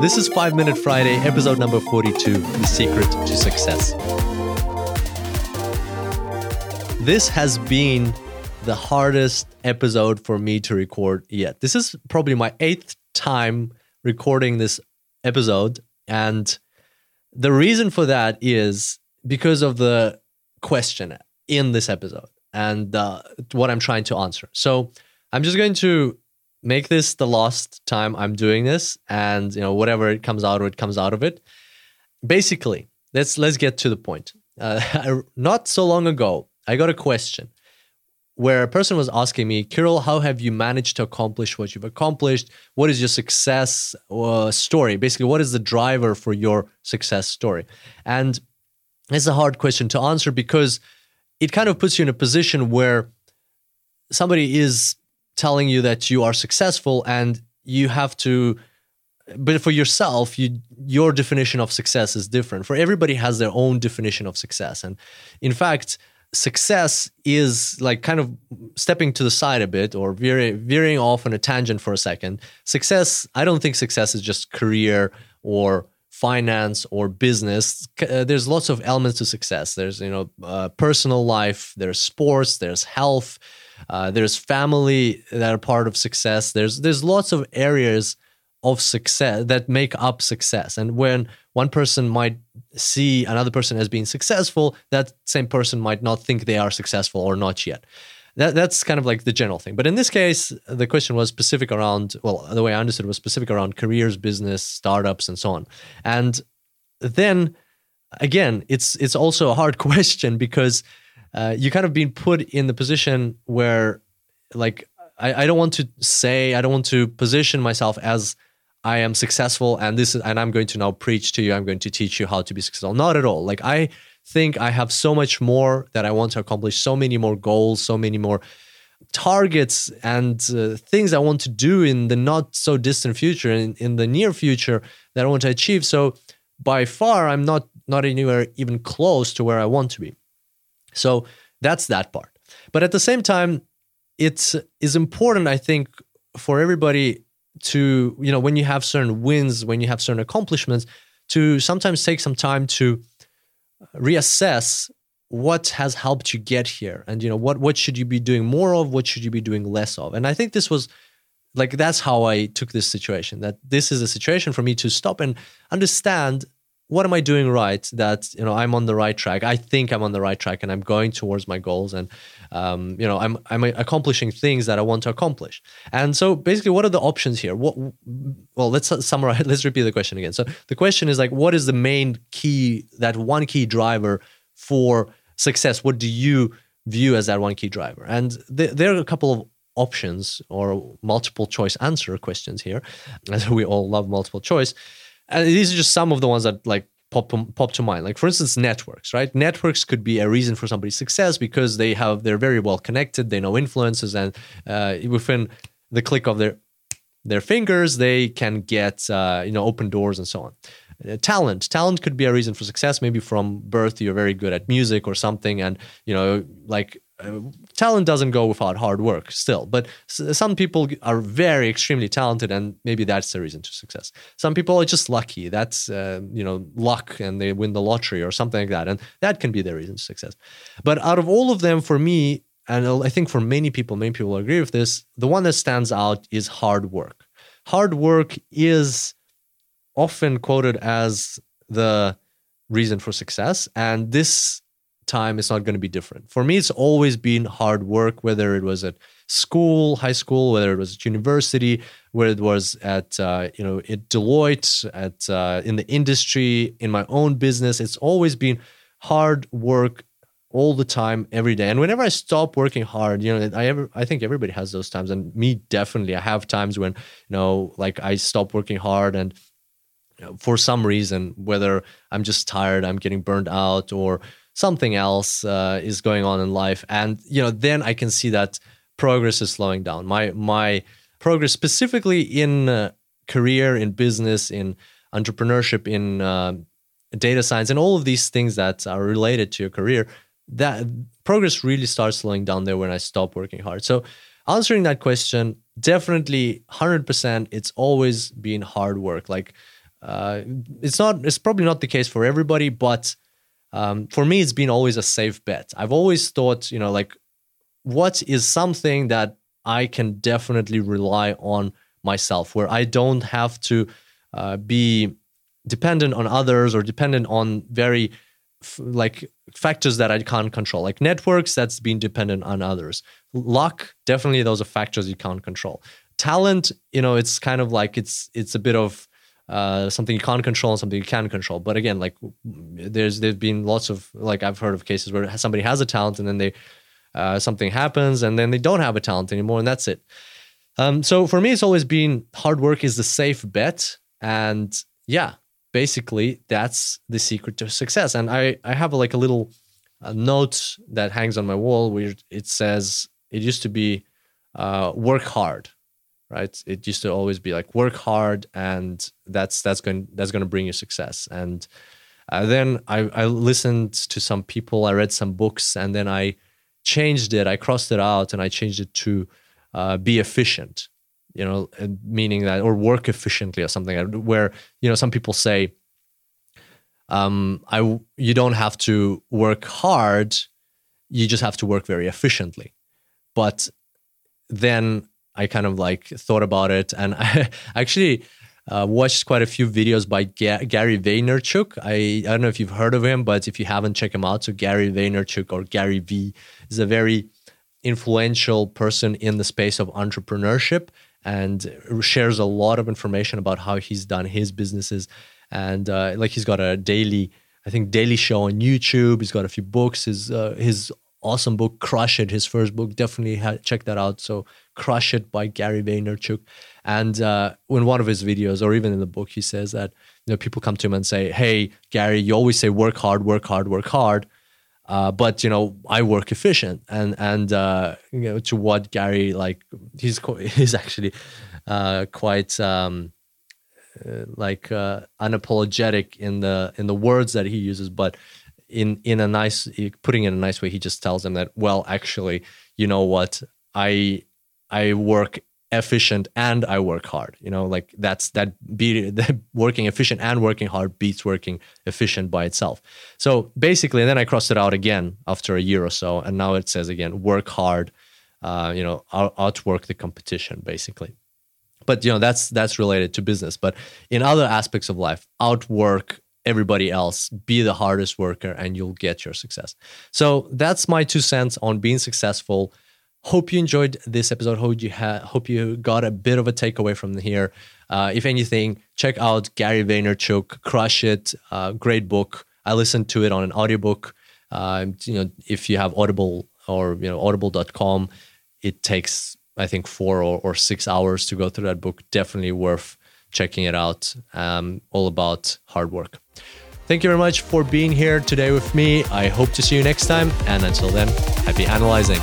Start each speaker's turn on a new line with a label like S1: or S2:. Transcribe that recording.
S1: This is 5 Minute Friday, episode number 42 The Secret to Success. This has been the hardest episode for me to record yet. This is probably my eighth time recording this episode. And the reason for that is because of the question in this episode and uh, what I'm trying to answer. So I'm just going to make this the last time I'm doing this, and you know whatever it comes out of it comes out of it. Basically, let's let's get to the point. Uh, not so long ago, I got a question where a person was asking me, Kirill, how have you managed to accomplish what you've accomplished? What is your success uh, story? Basically, what is the driver for your success story? And it's a hard question to answer because it kind of puts you in a position where somebody is telling you that you are successful and you have to but for yourself you your definition of success is different. For everybody has their own definition of success. And in fact success is like kind of stepping to the side a bit or veering, veering off on a tangent for a second. Success i don't think success is just career or finance or business uh, there's lots of elements to success there's you know uh, personal life there's sports there's health uh, there's family that are part of success. There's there's lots of areas of success that make up success. And when one person might see another person as being successful, that same person might not think they are successful or not yet. That, that's kind of like the general thing. But in this case, the question was specific around, well, the way I understood was specific around careers, business, startups, and so on. And then again, it's it's also a hard question because uh, you kind of been put in the position where like I, I don't want to say I don't want to position myself as I am successful and this is and I'm going to now preach to you I'm going to teach you how to be successful not at all like I think I have so much more that I want to accomplish so many more goals so many more targets and uh, things I want to do in the not so distant future in, in the near future that I want to achieve so by far I'm not not anywhere even close to where I want to be so that's that part. But at the same time, it's is important, I think, for everybody to, you know, when you have certain wins, when you have certain accomplishments, to sometimes take some time to reassess what has helped you get here and you know what what should you be doing more of what should you be doing less of? And i think this was like that's how i took this situation that this is a situation for me to stop and understand what am I doing right that you know I'm on the right track? I think I'm on the right track and I'm going towards my goals and um, you know I'm I'm accomplishing things that I want to accomplish. And so basically, what are the options here? What well, let's summarize. Let's repeat the question again. So the question is like, what is the main key that one key driver for success? What do you view as that one key driver? And th- there are a couple of options or multiple choice answer questions here, as we all love multiple choice. And these are just some of the ones that like pop pop to mind. Like for instance, networks, right? Networks could be a reason for somebody's success because they have they're very well connected. They know influences, and uh, within the click of their their fingers, they can get uh, you know open doors and so on. Uh, talent, talent could be a reason for success. Maybe from birth you're very good at music or something, and you know like uh, talent doesn't go without hard work still but some people are very extremely talented and maybe that's the reason to success. Some people are just lucky that's uh, you know luck and they win the lottery or something like that and that can be the reason to success. But out of all of them for me and i think for many people many people agree with this the one that stands out is hard work. Hard work is often quoted as the reason for success and this time it's not going to be different. For me, it's always been hard work, whether it was at school, high school, whether it was at university, whether it was at uh, you know at Deloitte, at uh, in the industry, in my own business. It's always been hard work all the time, every day. And whenever I stop working hard, you know, I ever I think everybody has those times, and me definitely. I have times when you know, like I stop working hard and. You know, for some reason, whether I'm just tired, I'm getting burned out, or something else uh, is going on in life and you know then i can see that progress is slowing down my my progress specifically in uh, career in business in entrepreneurship in uh, data science and all of these things that are related to your career that progress really starts slowing down there when I stop working hard. So answering that question, definitely 100%, it's always been hard work. Like uh, it's not, it's probably not the case for everybody, but um, for me, it's been always a safe bet. I've always thought, you know, like what is something that I can definitely rely on myself, where I don't have to uh, be dependent on others or dependent on very like factors that I can't control, like networks that's been dependent on others. Luck, definitely, those are factors you can't control. Talent, you know, it's kind of like it's it's a bit of uh, something you can't control and something you can control. But again, like there's there've been lots of like I've heard of cases where somebody has a talent and then they uh, something happens and then they don't have a talent anymore and that's it. Um, so for me, it's always been hard work is the safe bet, and yeah, basically that's the secret to success. And I I have a, like a little uh, note that hangs on my wall where it says it used to be uh, work hard right? It used to always be like work hard and that's that's going that's going to bring you success. And uh, then I, I listened to some people i read some books and then i changed it i crossed it out and i changed it to uh, be efficient you know meaning that or work efficiently or something where you know some people say um i you don't have to work hard you just have to work very efficiently. But then I kind of like thought about it, and I actually uh, watched quite a few videos by Ga- Gary Vaynerchuk. I, I don't know if you've heard of him, but if you haven't, check him out. So Gary Vaynerchuk or Gary V is a very influential person in the space of entrepreneurship and shares a lot of information about how he's done his businesses. And uh, like he's got a daily, I think, daily show on YouTube. He's got a few books. His uh, his awesome book, Crush It, his first book. Definitely ha- check that out. So Crush It by Gary Vaynerchuk. And uh, in one of his videos, or even in the book, he says that you know people come to him and say, "Hey, Gary, you always say work hard, work hard, work hard." Uh, but you know I work efficient, and and uh, you know to what Gary like he's he's actually uh, quite um, uh, like uh, unapologetic in the in the words that he uses, but in in a nice putting it in a nice way, he just tells them that well, actually, you know what, I I work efficient and I work hard. You know, like that's that be that working efficient and working hard beats working efficient by itself. So basically, and then I crossed it out again after a year or so, and now it says again, work hard. Uh, you know, out, outwork the competition, basically. But you know, that's that's related to business. But in other aspects of life, outwork everybody else be the hardest worker and you'll get your success so that's my two cents on being successful Hope you enjoyed this episode. Hope you ha- hope you got a bit of a takeaway from here. Uh, if anything, check out Gary Vaynerchuk, Crush It, uh, great book. I listened to it on an audiobook. Uh, you know, if you have Audible or you know Audible.com, it takes I think four or, or six hours to go through that book. Definitely worth checking it out. Um, all about hard work. Thank you very much for being here today with me. I hope to see you next time. And until then, happy analyzing.